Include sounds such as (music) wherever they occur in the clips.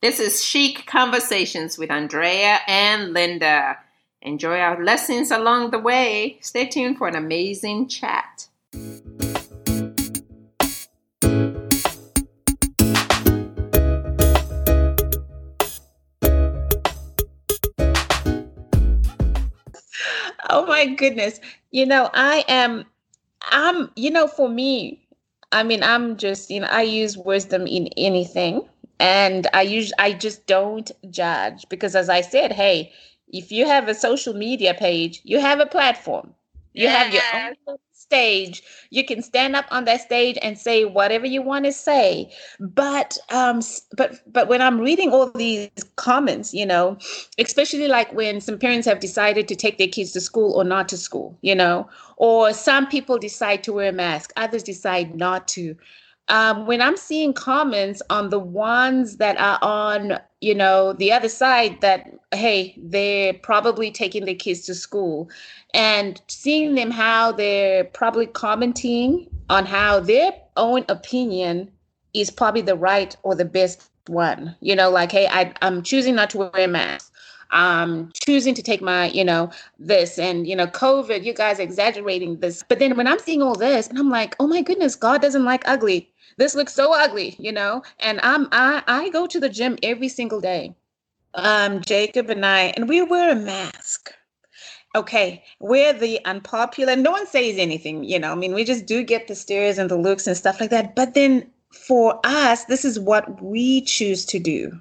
This is Chic Conversations with Andrea and Linda. Enjoy our lessons along the way. Stay tuned for an amazing chat. Oh my goodness. You know, I am I'm you know for me, I mean, I'm just, you know, I use wisdom in anything and I use I just don't judge because as I said, hey, if you have a social media page, you have a platform. You yes. have your own stage. You can stand up on that stage and say whatever you want to say. But um but but when I'm reading all these comments, you know, especially like when some parents have decided to take their kids to school or not to school, you know, or some people decide to wear a mask, others decide not to. Um, when I'm seeing comments on the ones that are on, you know, the other side that, hey, they're probably taking their kids to school and seeing them how they're probably commenting on how their own opinion is probably the right or the best one. You know, like, hey, I, I'm choosing not to wear a mask. I'm choosing to take my, you know, this and, you know, COVID, you guys exaggerating this. But then when I'm seeing all this and I'm like, oh my goodness, God doesn't like ugly. This looks so ugly, you know? And I'm I I go to the gym every single day. Um, Jacob and I, and we wear a mask okay, we're the unpopular. No one says anything, you know. I mean, we just do get the stares and the looks and stuff like that. But then for us, this is what we choose to do.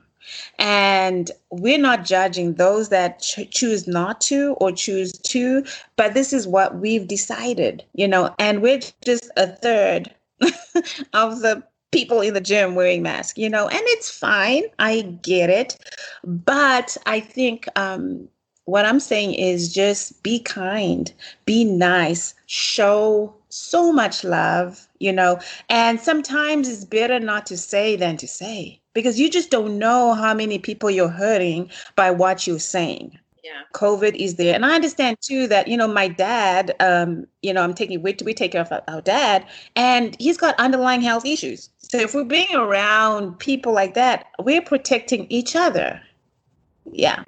And we're not judging those that ch- choose not to or choose to, but this is what we've decided, you know, and we're just a third (laughs) of the people in the gym wearing masks, you know, and it's fine. I get it. But I think um, what I'm saying is just be kind, be nice, show so much love, you know. And sometimes it's better not to say than to say because you just don't know how many people you're hurting by what you're saying. Yeah. COVID is there. And I understand too that, you know, my dad, um, you know, I'm taking we, we take care of our dad and he's got underlying health issues. So if we're being around people like that, we're protecting each other. Yeah.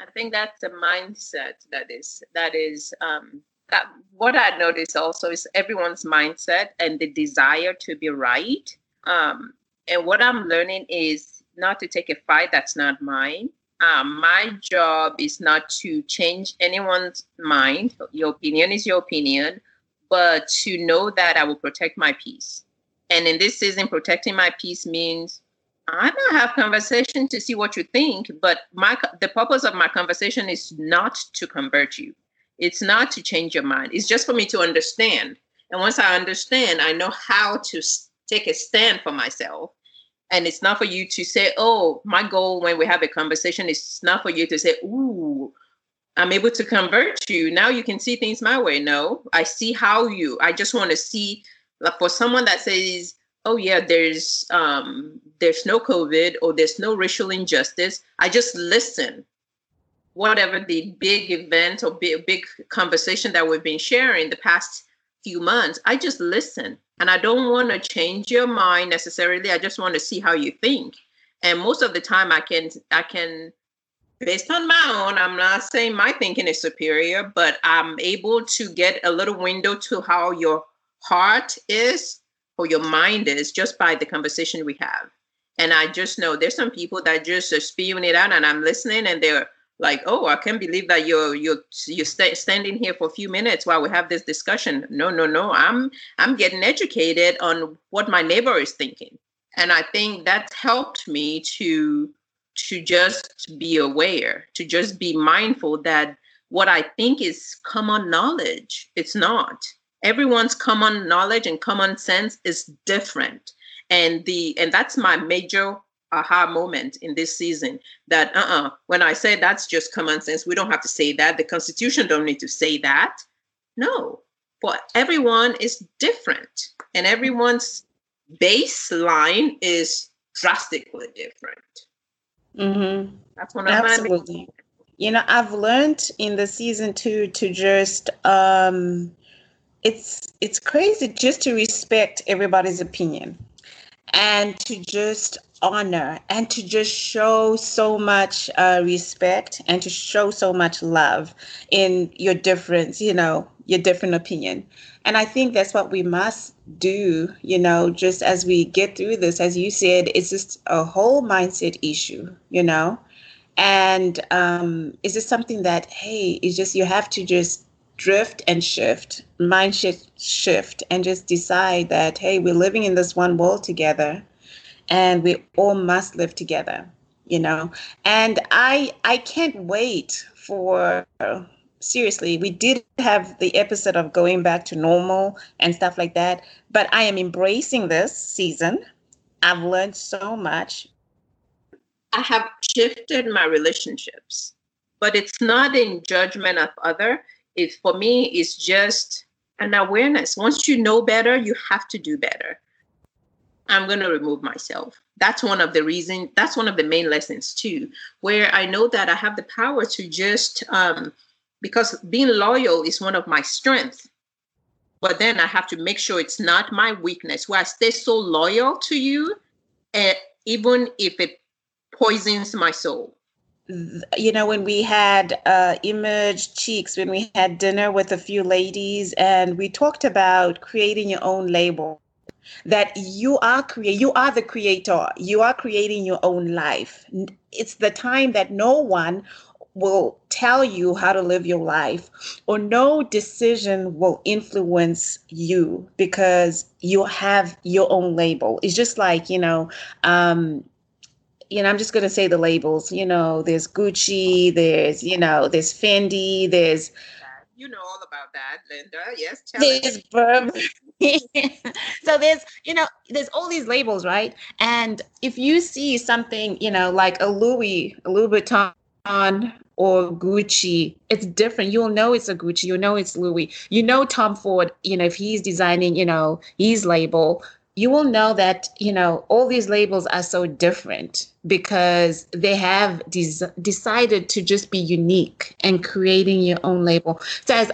I think that's a mindset that is that is um, that what I notice also is everyone's mindset and the desire to be right. Um, and what I'm learning is not to take a fight that's not mine. Um, my job is not to change anyone's mind. Your opinion is your opinion, but to know that I will protect my peace. And in this season, protecting my peace means I might have conversation to see what you think, but my the purpose of my conversation is not to convert you. It's not to change your mind. It's just for me to understand. And once I understand, I know how to take a stand for myself. And it's not for you to say, "Oh, my goal when we have a conversation is not for you to say, "Ooh, I'm able to convert you. Now you can see things my way." No, I see how you. I just want to see like for someone that says oh yeah there's um there's no covid or there's no racial injustice i just listen whatever the big event or big, big conversation that we've been sharing the past few months i just listen and i don't want to change your mind necessarily i just want to see how you think and most of the time i can i can based on my own i'm not saying my thinking is superior but i'm able to get a little window to how your heart is or your mind is just by the conversation we have. And I just know there's some people that just are spewing it out, and I'm listening, and they're like, "Oh, I can't believe that you're you're you're st- standing here for a few minutes while we have this discussion." No, no, no. I'm I'm getting educated on what my neighbor is thinking, and I think that's helped me to to just be aware, to just be mindful that what I think is common knowledge, it's not everyone's common knowledge and common sense is different and the and that's my major aha moment in this season that uh-uh when i say that's just common sense we don't have to say that. The constitution don't need to say that. No but everyone is different and everyone's baseline is drastically different. Mm-hmm. that's one of absolutely. My you know i've learned in the season two to just um it's it's crazy just to respect everybody's opinion and to just honor and to just show so much uh, respect and to show so much love in your difference, you know, your different opinion. And I think that's what we must do, you know, just as we get through this. As you said, it's just a whole mindset issue, you know. And um, is this something that, hey, it's just you have to just drift and shift, mind shift, shift, and just decide that, hey, we're living in this one world together and we all must live together, you know. And I I can't wait for seriously, we did have the episode of going back to normal and stuff like that, but I am embracing this season. I've learned so much. I have shifted my relationships, but it's not in judgment of other. It for me it's just an awareness. Once you know better, you have to do better. I'm going to remove myself. That's one of the reason. That's one of the main lessons too, where I know that I have the power to just um, because being loyal is one of my strengths. But then I have to make sure it's not my weakness where I stay so loyal to you, and even if it poisons my soul. You know, when we had uh, Image Chics, when we had dinner with a few ladies, and we talked about creating your own label that you are create you are the creator you are creating your own life it's the time that no one will tell you how to live your life, or no decision will influence you because you have your own label. It's just like, you know, um, you know, I'm just going to say the labels. You know, there's Gucci, there's, you know, there's Fendi, there's. You know all about that, Linda. Yes, tell there's Burberry. (laughs) so there's, you know, there's all these labels, right? And if you see something, you know, like a Louis, a Louis Vuitton or Gucci, it's different. You'll know it's a Gucci. You know it's Louis. You know Tom Ford. You know if he's designing, you know his label, you will know that you know all these labels are so different because they have des- decided to just be unique and creating your own label. So as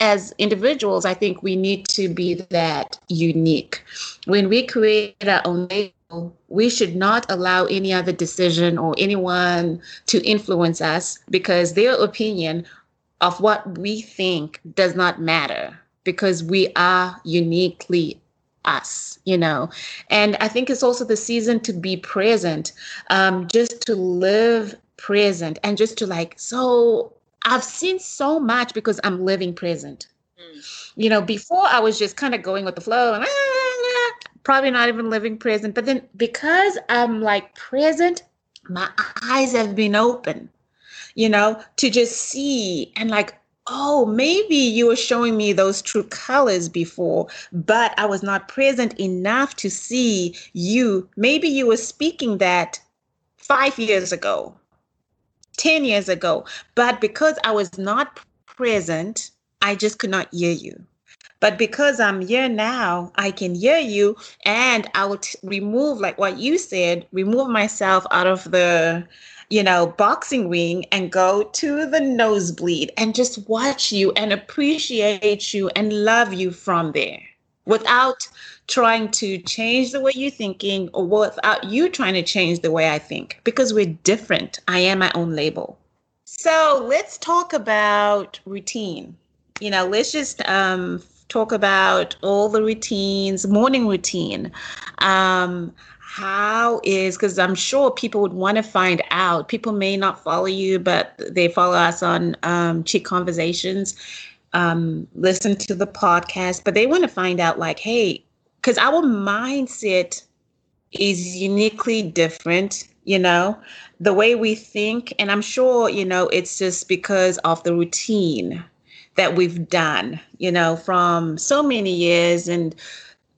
as individuals, I think we need to be that unique. When we create our own label we should not allow any other decision or anyone to influence us because their opinion of what we think does not matter because we are uniquely us, you know. And I think it's also the season to be present, um, just to live present and just to like, so I've seen so much because I'm living present. Mm. You know, before I was just kind of going with the flow and ah, probably not even living present. But then because I'm like present, my eyes have been open, you know, to just see and like, oh, maybe you were showing me those true colors before, but I was not present enough to see you. Maybe you were speaking that five years ago, 10 years ago, but because I was not present, I just could not hear you. But because I'm here now, I can hear you and I will t- remove, like what you said, remove myself out of the, you know, boxing ring and go to the nosebleed and just watch you and appreciate you and love you from there without trying to change the way you're thinking or without you trying to change the way I think because we're different. I am my own label. So let's talk about routine. You know, let's just um, talk about all the routines, morning routine. Um, how is because I'm sure people would want to find out. People may not follow you, but they follow us on um, Chic Conversations, um, listen to the podcast, but they want to find out, like, hey, because our mindset is uniquely different you know the way we think and i'm sure you know it's just because of the routine that we've done, you know, from so many years and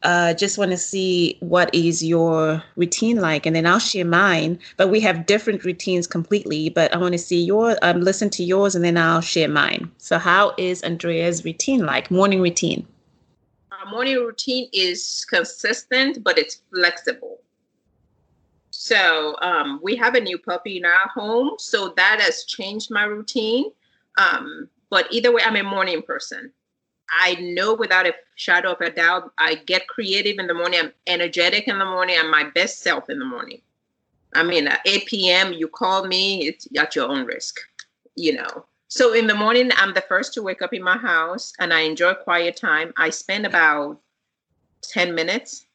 uh, just want to see what is your routine like and then i'll share mine but we have different routines completely but i want to see your um, listen to yours and then i'll share mine. So how is andrea's routine like? Morning routine. Our morning routine is consistent but it's flexible. So um, we have a new puppy in our home so that has changed my routine um, but either way, I'm a morning person. I know without a shadow of a doubt, I get creative in the morning. I'm energetic in the morning. I'm my best self in the morning. I mean, at 8 p.m., you call me, it's at your own risk, you know. So in the morning, I'm the first to wake up in my house and I enjoy quiet time. I spend about 10 minutes,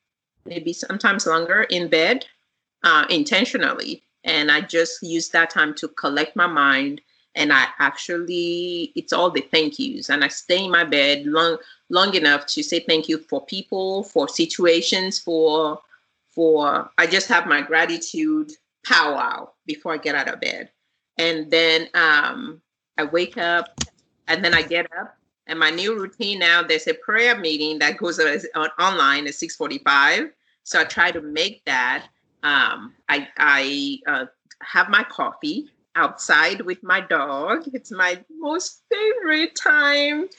maybe sometimes longer in bed uh, intentionally. And I just use that time to collect my mind. And I actually, it's all the thank yous. And I stay in my bed long, long enough to say thank you for people, for situations, for for I just have my gratitude powwow before I get out of bed. And then um, I wake up and then I get up. And my new routine now, there's a prayer meeting that goes on, online at 645. So I try to make that. Um, I, I uh, have my coffee outside with my dog. It's my most favorite time.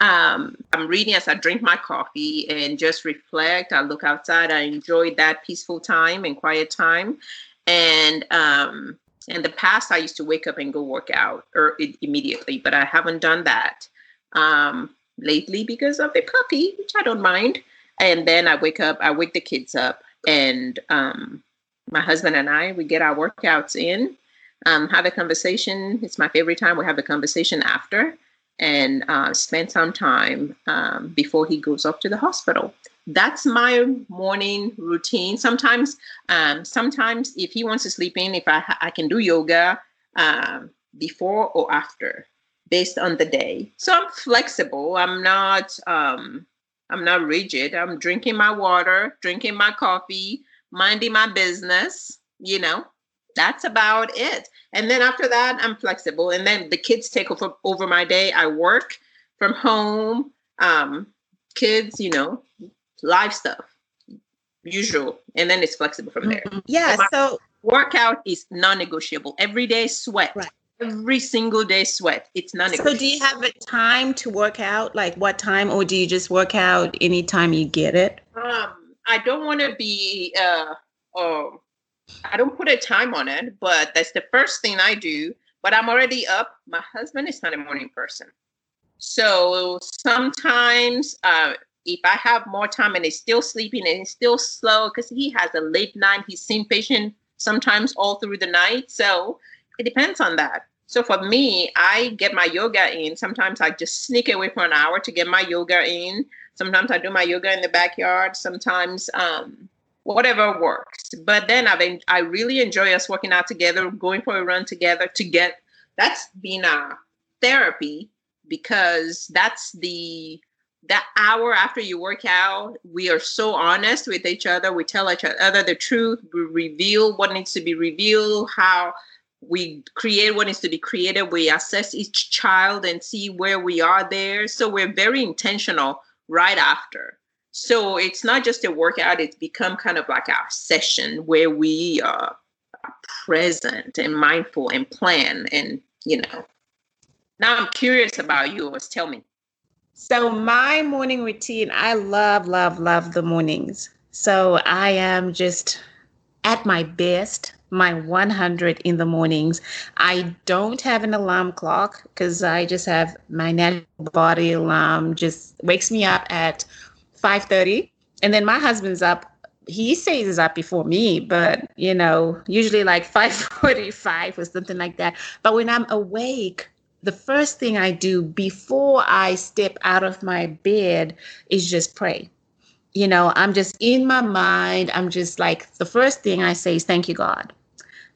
Um, I'm reading as I drink my coffee and just reflect. I look outside. I enjoy that peaceful time and quiet time. And um, in the past, I used to wake up and go work out or immediately, but I haven't done that um, lately because of the puppy, which I don't mind. And then I wake up. I wake the kids up, and um, my husband and I we get our workouts in um, have a conversation. It's my favorite time. We have a conversation after and uh, spend some time um, before he goes up to the hospital. That's my morning routine. Sometimes, um, sometimes if he wants to sleep in, if I I can do yoga um, before or after, based on the day. So I'm flexible. I'm not. Um, I'm not rigid. I'm drinking my water, drinking my coffee, minding my business. You know, that's about it. And then after that, I'm flexible. And then the kids take over over my day. I work from home. Um, kids, you know, live stuff, usual. And then it's flexible from there. Mm-hmm. Yeah. So, so, workout is non-negotiable. Every day sweat. Right. Every single day sweat. It's non-negotiable. So do you have a time to work out? Like what time, or do you just work out anytime you get it? Um, I don't want to be uh, uh I don't put a time on it, but that's the first thing I do. But I'm already up. My husband is not a morning person. So sometimes uh, if I have more time and he's still sleeping and he's still slow because he has a late night, he's seen patient sometimes all through the night. So it depends on that. So for me, I get my yoga in. Sometimes I just sneak away for an hour to get my yoga in. Sometimes I do my yoga in the backyard. Sometimes um, whatever works. But then I've been, I really enjoy us working out together, going for a run together to get that's been a therapy because that's the that hour after you work out, we are so honest with each other. We tell each other the truth, we reveal what needs to be revealed, how we create what needs to be created. We assess each child and see where we are there. So we're very intentional right after. So it's not just a workout, it's become kind of like our session where we uh, are present and mindful and plan and, you know. Now I'm curious about yours. Tell me. So my morning routine, I love, love, love the mornings. So I am just at my best, my 100 in the mornings. I don't have an alarm clock because I just have my natural body alarm just wakes me up at 5.30 and then my husband's up. He stays is up before me but you know usually like (laughs) 5.45 or something like that. But when i'm awake the first thing i do before i step out of my bed is just pray. You know i'm just in my mind. I'm just like the first thing i say is thank you god.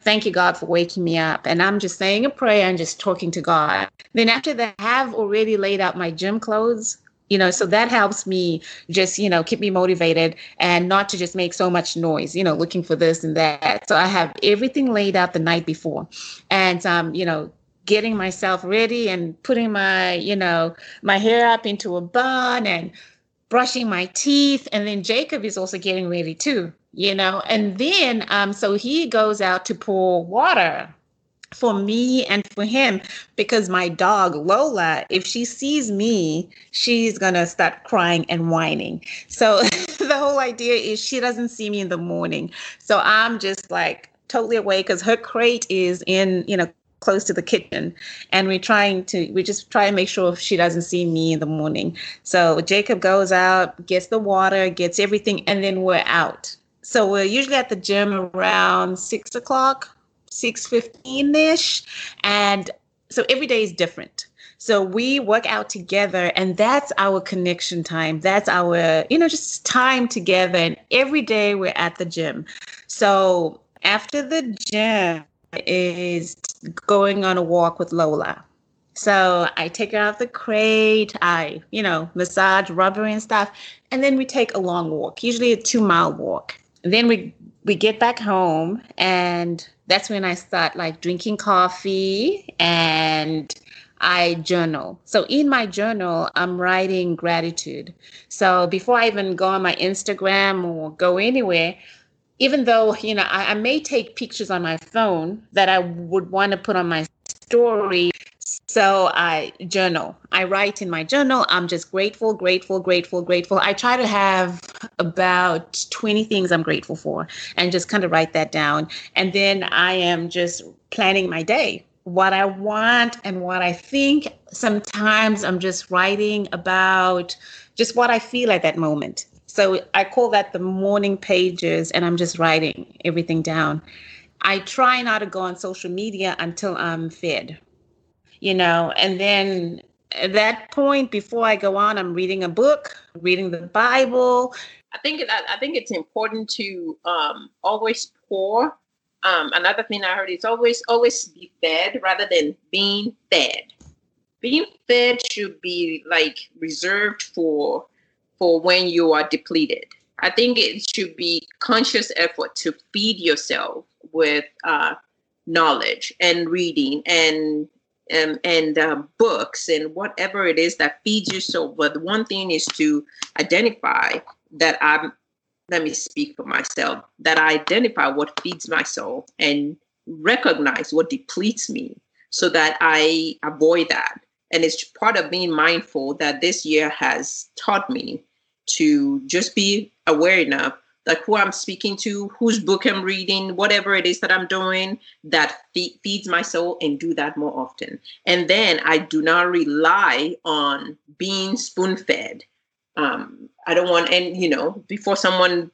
Thank you god for waking me up. And i'm just saying a prayer and just talking to god. Then after that i have already laid out my gym clothes you know so that helps me just you know keep me motivated and not to just make so much noise you know looking for this and that. So i have everything laid out the night before. And um you know getting myself ready and putting my you know my hair up into a bun and brushing my teeth. And then jacob is also getting ready too you know. And then um so he goes out to pour water for me and for him because my dog Lola, if she sees me, she's gonna start crying and whining. So (laughs) the whole idea is she doesn't see me in the morning. So I'm just like totally awake because her crate is in, you know, close to the kitchen and we're trying to we just try and make sure she doesn't see me in the morning so jacob goes out gets the water gets everything and then we're out So we're usually at the gym around six o'clock, six fifteen ish, and so every day is different. So we work out together, and that's our connection time. That's our, you know, just time together. And every day we're at the gym. So after the gym is going on a walk with Lola. So I take her out the crate, I, you know, massage, rub her and stuff, and then we take a long walk, usually a two mile walk. And then we we get back home and that's when I start like drinking coffee and I journal. So in my journal, I'm writing gratitude. So before I even go on my Instagram or go anywhere, even though, you know, I, I may take pictures on my phone that I would want to put on my story. So I journal. I write in my journal. I'm just grateful, grateful, grateful, grateful. I try to have about 20 things I'm grateful for and just kind of write that down. And then I am just planning my day what I want and what I think. Sometimes I'm just writing about just what I feel at that moment. So I call that the morning pages, and I'm just writing everything down. I try not to go on social media until I'm fed, you know, and then at that point, before I go on, I'm reading a book, reading the Bible. I think I think it's important to um, always pour um, another thing I heard is always always be fed rather than being fed. Being fed should be like reserved for for when you are depleted. I think it should be conscious effort to feed yourself with uh, knowledge and reading and and, and uh, books and whatever it is that feeds your soul. But the one thing is to identify that I'm let me speak for myself, that I identify what feeds my soul and recognize what depletes me so that I avoid that. And it's part of being mindful that this year has taught me to just be aware enough like who I'm speaking to, whose book I'm reading, whatever it is that I'm doing that fe- feeds my soul, and do that more often. And then I do not rely on being spoon fed um, I don't want, and you know, before someone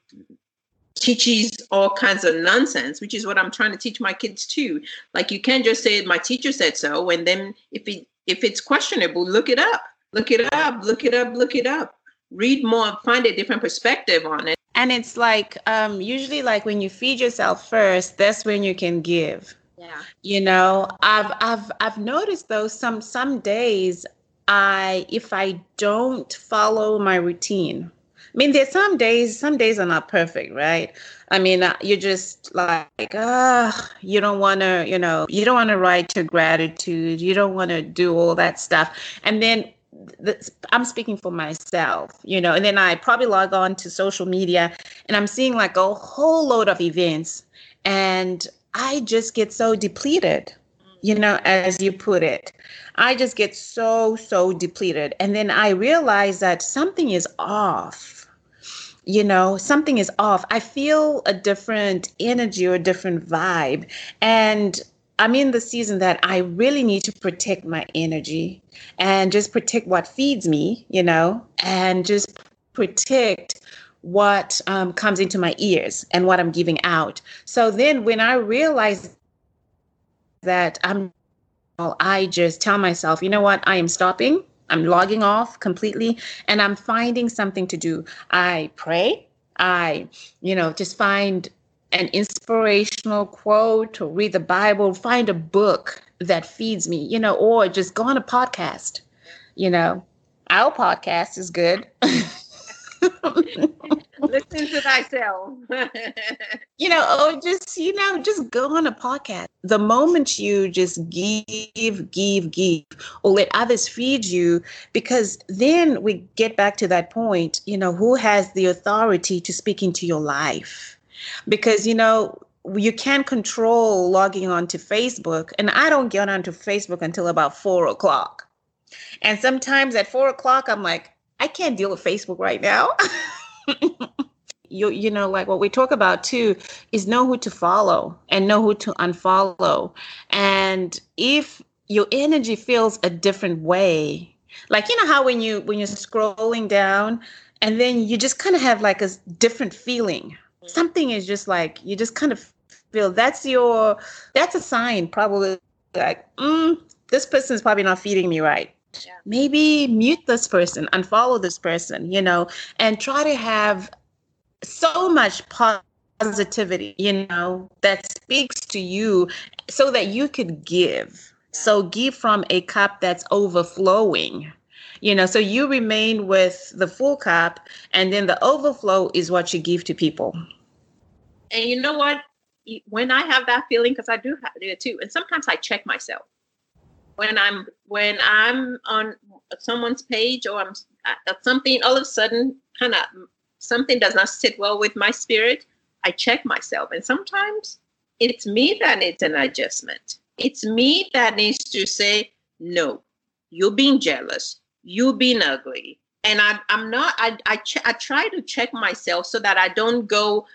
teaches all kinds of nonsense, which is what I'm trying to teach my kids too. Like you can't just say my teacher said so, and then if it if it's questionable, look it up, look it up, look it up, look it up. Read more, find a different perspective on it. And it's like um, usually like when you feed yourself first, that's when you can give. Yeah. You know, I've I've I've noticed though some some days I if I don't follow my routine. I mean, there's some days, some days are not perfect, right? I mean, uh, you're just like, ah, uh, you don't want to, you know, you don't want to write your gratitude. You don't want to do all that stuff. And then I'm speaking for myself, you know, and then I probably log on to social media and I'm seeing like a whole load of events and I just get so depleted you know, as you put it. I just get so, so depleted. And then I realize that something is off. You know, something is off. I feel a different energy or a different vibe. And I'm in the season that I really need to protect my energy and just protect what feeds me, you know, and just protect what um, comes into my ears and what I'm giving out. So then when I realize that I'm well, I just tell myself, you know what, I am stopping. I'm logging off completely and I'm finding something to do. I pray. I, you know, just find an inspirational quote or read the Bible, find a book that feeds me, you know, or just go on a podcast. You know, our podcast is good. (laughs) Listen to thyself. (laughs) you know, or just, you know, just go on a podcast. The moment you just give, give, give, or let others feed you, because then we get back to that point, you know, who has the authority to speak into your life? Because, you know, you can't control logging onto Facebook. And I don't get onto Facebook until about four o'clock. And sometimes at four o'clock, I'm like, I can't deal with Facebook right now. (laughs) you you know like what we talk about too is know who to follow and know who to unfollow and if your energy feels a different way like you know how when you when you're scrolling down and then you just kind of have like a different feeling something is just like you just kind of feel that's your that's a sign probably like mm, this person is probably not feeding me right. Yeah. maybe mute this person unfollow this person you know and try to have so much positivity you know that speaks to you so that you could give. So give from a cup that's overflowing you know so you remain with the full cup and then the overflow is what you give to people. And you know what? When i have that feeling because i do have it too and sometimes i check myself. When i'm when i'm on someone's page or i'm uh, at something all of a sudden kind of something does not sit well with my spirit i check myself. And sometimes it's me that needs an adjustment. It's me that needs to say no you're being jealous you being ugly. And I, i'm not i I, ch- I try to check myself so that i don't go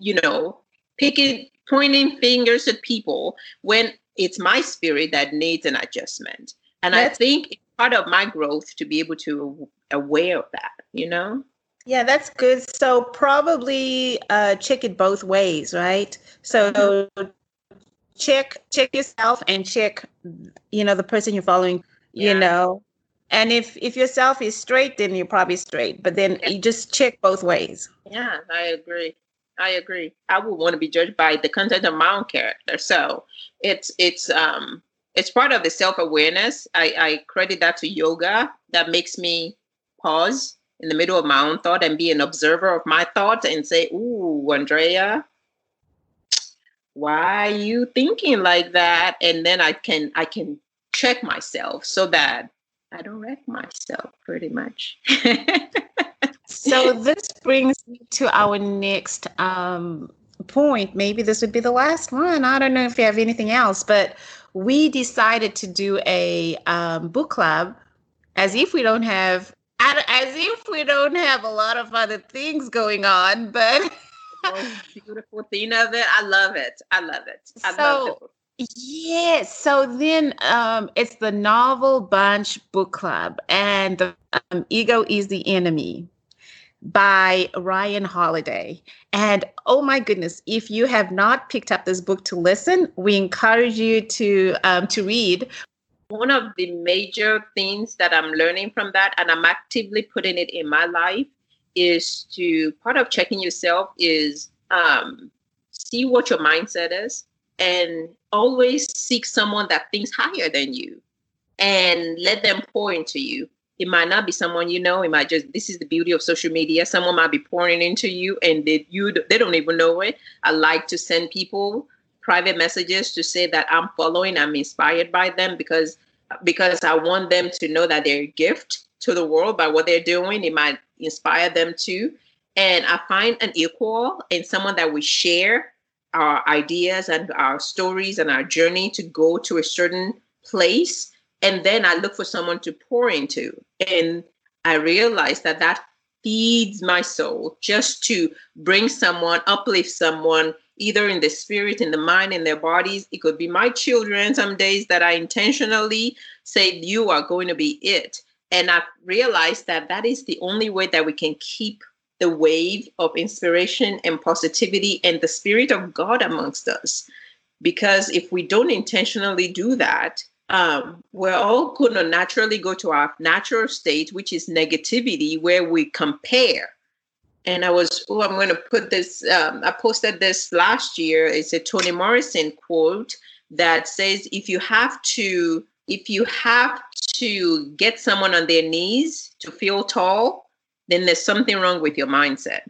you know picking pointing fingers at people when it's my spirit that needs an adjustment. And that's, i think it's part of my growth to be able to aware of that you know? Yeah that's good. So probably uh check it both ways right? So mm-hmm. check check yourself and check you know the person you're following yeah. you know and if if yourself is straight then you're probably straight but then you just check both ways. Yeah i agree. I agree. I would want to be judged by the content of my own character. So it's it's um it's part of the self-awareness. I i credit that to yoga that makes me pause in the middle of my own thought and be an observer of my thoughts and say ooh andrea why are you thinking like that? And then i can i can check myself so that I don't wreck myself pretty much. so (laughs) this brings me to our next um, point. Maybe this would be the last one. I don't know if you have anything else, but we decided to do a um, book club as if we don't have as if we don't have a lot of other things going on, but beautiful thing of it. I love it. I love it. I so, love Yes. So then um, it's the Novel Bunch Book Club and um, Ego is the Enemy by Ryan Holiday. And oh my goodness, if you have not picked up this book to listen, we encourage you to um, to read. One of the major things that I'm learning from that, and I'm actively putting it in my life, is to part of checking yourself is um, see what your mindset is and always seek someone that thinks higher than you and let them pour into you. It might not be someone you know. It might just this is the beauty of social media. Someone might be pouring into you, and they you they don't even know it. I like to send people private messages to say that I'm following. I'm inspired by them because because I want them to know that they're a gift to the world by what they're doing. It might inspire them too. And I find an equal in someone that we share our ideas and our stories and our journey to go to a certain place and then i look for someone to pour into. And i realize that that feeds my soul just to bring someone uplift someone either in the spirit in the mind in their bodies. It could be my children some days that i intentionally say you are going to be it. And i realized that that is the only way that we can keep the wave of inspiration and positivity and the spirit of God amongst us. Because if we don't intentionally do that, um, we're all going to naturally go to our natural state, which is negativity, where we compare. And I was, oh, I'm going to put this, um, I posted this last year. It's a Toni Morrison quote that says, if you have to, if you have to get someone on their knees to feel tall, then there's something wrong with your mindset.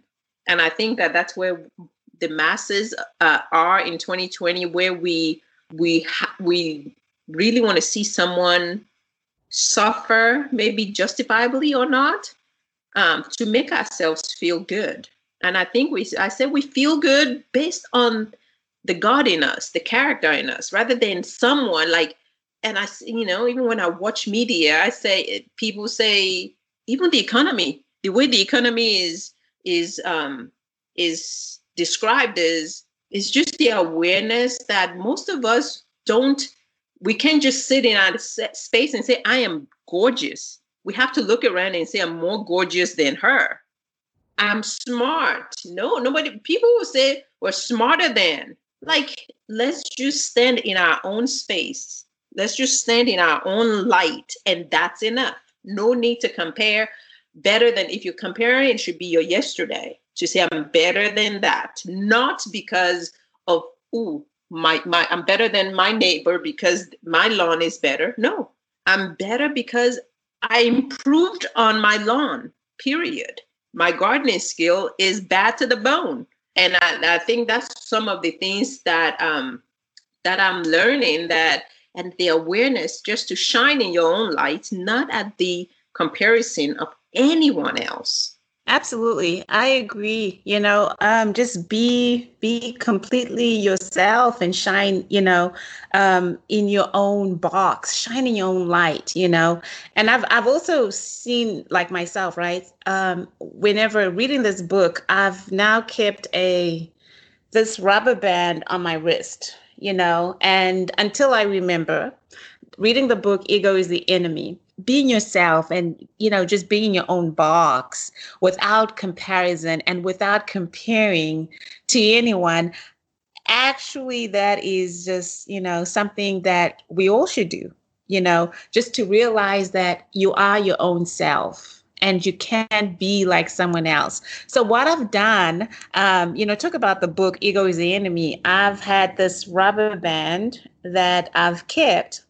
And I think that that's where the masses uh, are in 2020, where we we ha- we really want to see someone suffer, maybe justifiably or not, um, to make ourselves feel good. And I think we, I said we feel good based on the God in us, the character in us, rather than someone like. And I, you know, even when I watch media, I say people say even the economy the way the economy is is um, is described is is just the awareness that most of us don't we can't just sit in our space and say i am gorgeous we have to look around and say i'm more gorgeous than her I'm smart. No, nobody, people will say we're smarter than. Like, let's just stand in our own space. Let's just stand in our own light, and that's enough. No need to compare better than if you're comparing, it should be your yesterday to say, I'm better than that. Not because of, ooh, my, my, I'm better than my neighbor because my lawn is better. No, I'm better because I improved on my lawn, period. My gardening skill is bad to the bone. And I, I think that's some of the things that um, that I'm learning that and the awareness just to shine in your own light, not at the comparison of anyone else. Absolutely. I agree. You know, um, just be be completely yourself and shine, you know, um, in your own box, shine in your own light, you know. And I've I've also seen like myself, right? Um, whenever reading this book, I've now kept a this rubber band on my wrist, you know, and until I remember reading the book Ego is the Enemy being yourself and you know just being in your own box without comparison and without comparing to anyone actually that is just you know something that we all should do you know just to realize that you are your own self and you can't be like someone else. So what I've done, um, you know, talk about the book Ego is the Enemy. I've had this rubber band that I've kept,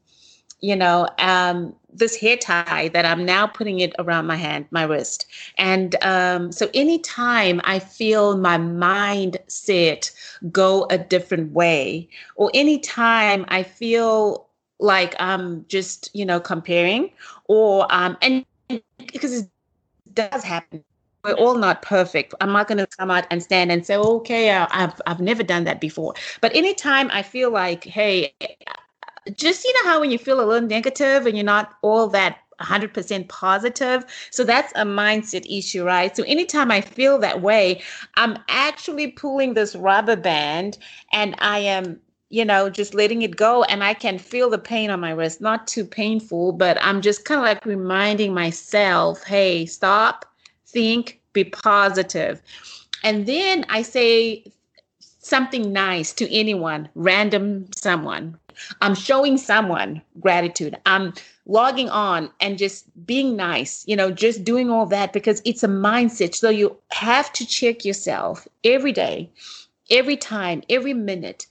you know, um, this hair tie that I'm now putting it around my hand, my wrist. And um, so anytime I feel my mindset go a different way, or anytime I feel like I'm just, you know, comparing, or um, and because it does happen. We're all not perfect. I'm not going to come out and stand and say, "Okay, I've I've never done that before." But anytime I feel like, "Hey, just you know how when you feel a little negative and you're not all that 100% positive. So that's a mindset issue, right? So anytime I feel that way, I'm actually pulling this rubber band and I am, you know, just letting it go and I can feel the pain on my wrist. Not too painful, but I'm just kind of like reminding myself, hey, stop, think, be positive. And then I say something nice to anyone, random someone, I'm showing someone gratitude. I'm logging on and just being nice, you know, just doing all that because it's a mindset. So you have to check yourself every day, every time, every minute.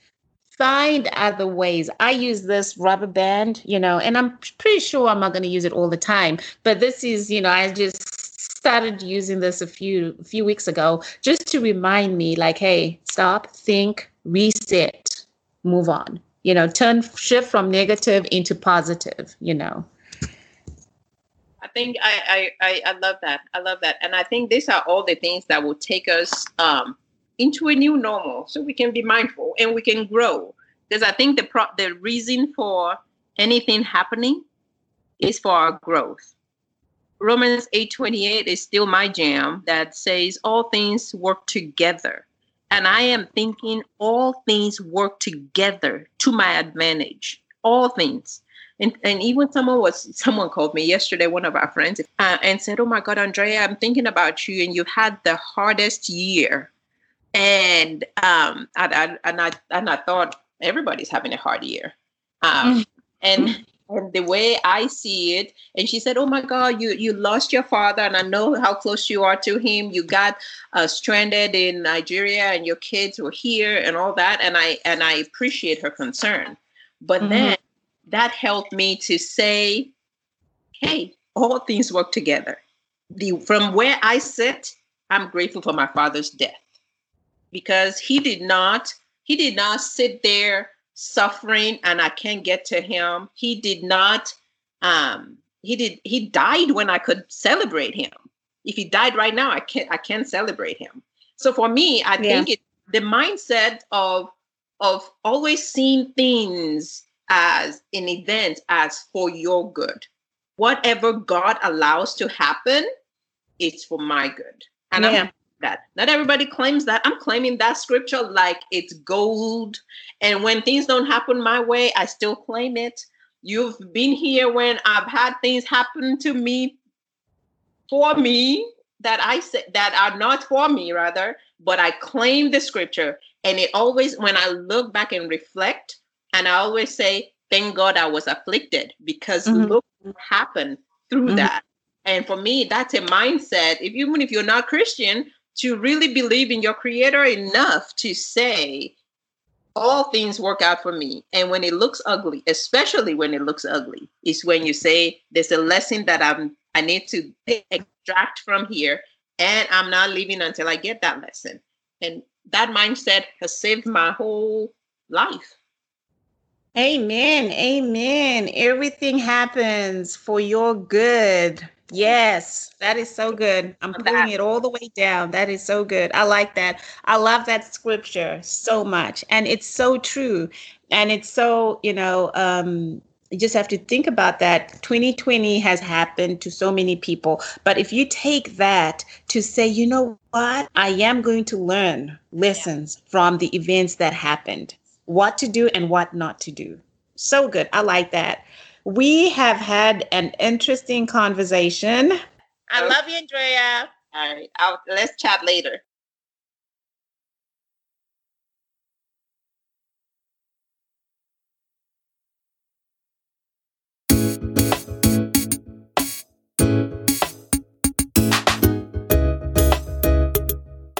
Find other ways. I use this rubber band, you know, and I'm pretty sure I'm not going to use it all the time. But this is, you know, I just started using this a few a few weeks ago just to remind me like hey stop think reset move on. You know turn shift from negative into positive you know. I think I, I i love that. I love that. And i think these are all the things that will take us um into a new normal so we can be mindful and we can grow. Because i think the pro- the reason for anything happening is for our growth romans 8.28 is still my jam that says all things work together and I am thinking all things work together to my advantage. All things. And, and even someone was someone called me yesterday, one of our friends, uh, and said, "Oh my God, Andrea, I'm thinking about you, and you had the hardest year." And um, I, I, and I and I thought everybody's having a hard year, um, mm. and and the way I see it, and she said, "Oh my God, you you lost your father, and I know how close you are to him. You got uh, stranded in Nigeria, and your kids were here, and all that." And I and I appreciate her concern, but mm-hmm. then that helped me to say, "Hey, all things work together." The from where I sit, I'm grateful for my father's death because he did not he did not sit there suffering and I can't get to him. He did not um he did he died when I could celebrate him. If he died right now, I can't I can't celebrate him. So for me, I yeah. think it the mindset of of always seeing things as an event as for your good. Whatever God allows to happen, it's for my good. And yeah. I'm that. Not everybody claims that. I'm claiming that scripture like it's gold. And when things don't happen my way, I still claim it. You've been here when I've had things happen to me for me that I say that are not for me, rather, but I claim the scripture. And it always, when I look back and reflect, and I always say, thank God I was afflicted because mm-hmm. look what happened through mm-hmm. that. And for me, that's a mindset. If even if you're not Christian, to really believe in your creator enough to say, all things work out for me. And when it looks ugly, especially when it looks ugly, is when you say there's a lesson that I'm I need to extract from here, and I'm not leaving until I get that lesson. And that mindset has saved my whole life. Amen. Amen. Everything happens for your good. Yes, that is so good. I'm pulling it all the way down. That is so good. I like that. I love that scripture so much. And it's so true. And it's so, you know, um, you just have to think about that. 2020 has happened to so many people. But if you take that to say, you know what, I am going to learn lessons yeah. from the events that happened, what to do and what not to do. So good. I like that. We have had an interesting conversation. I love you, Andrea. All right. I'll, let's chat later.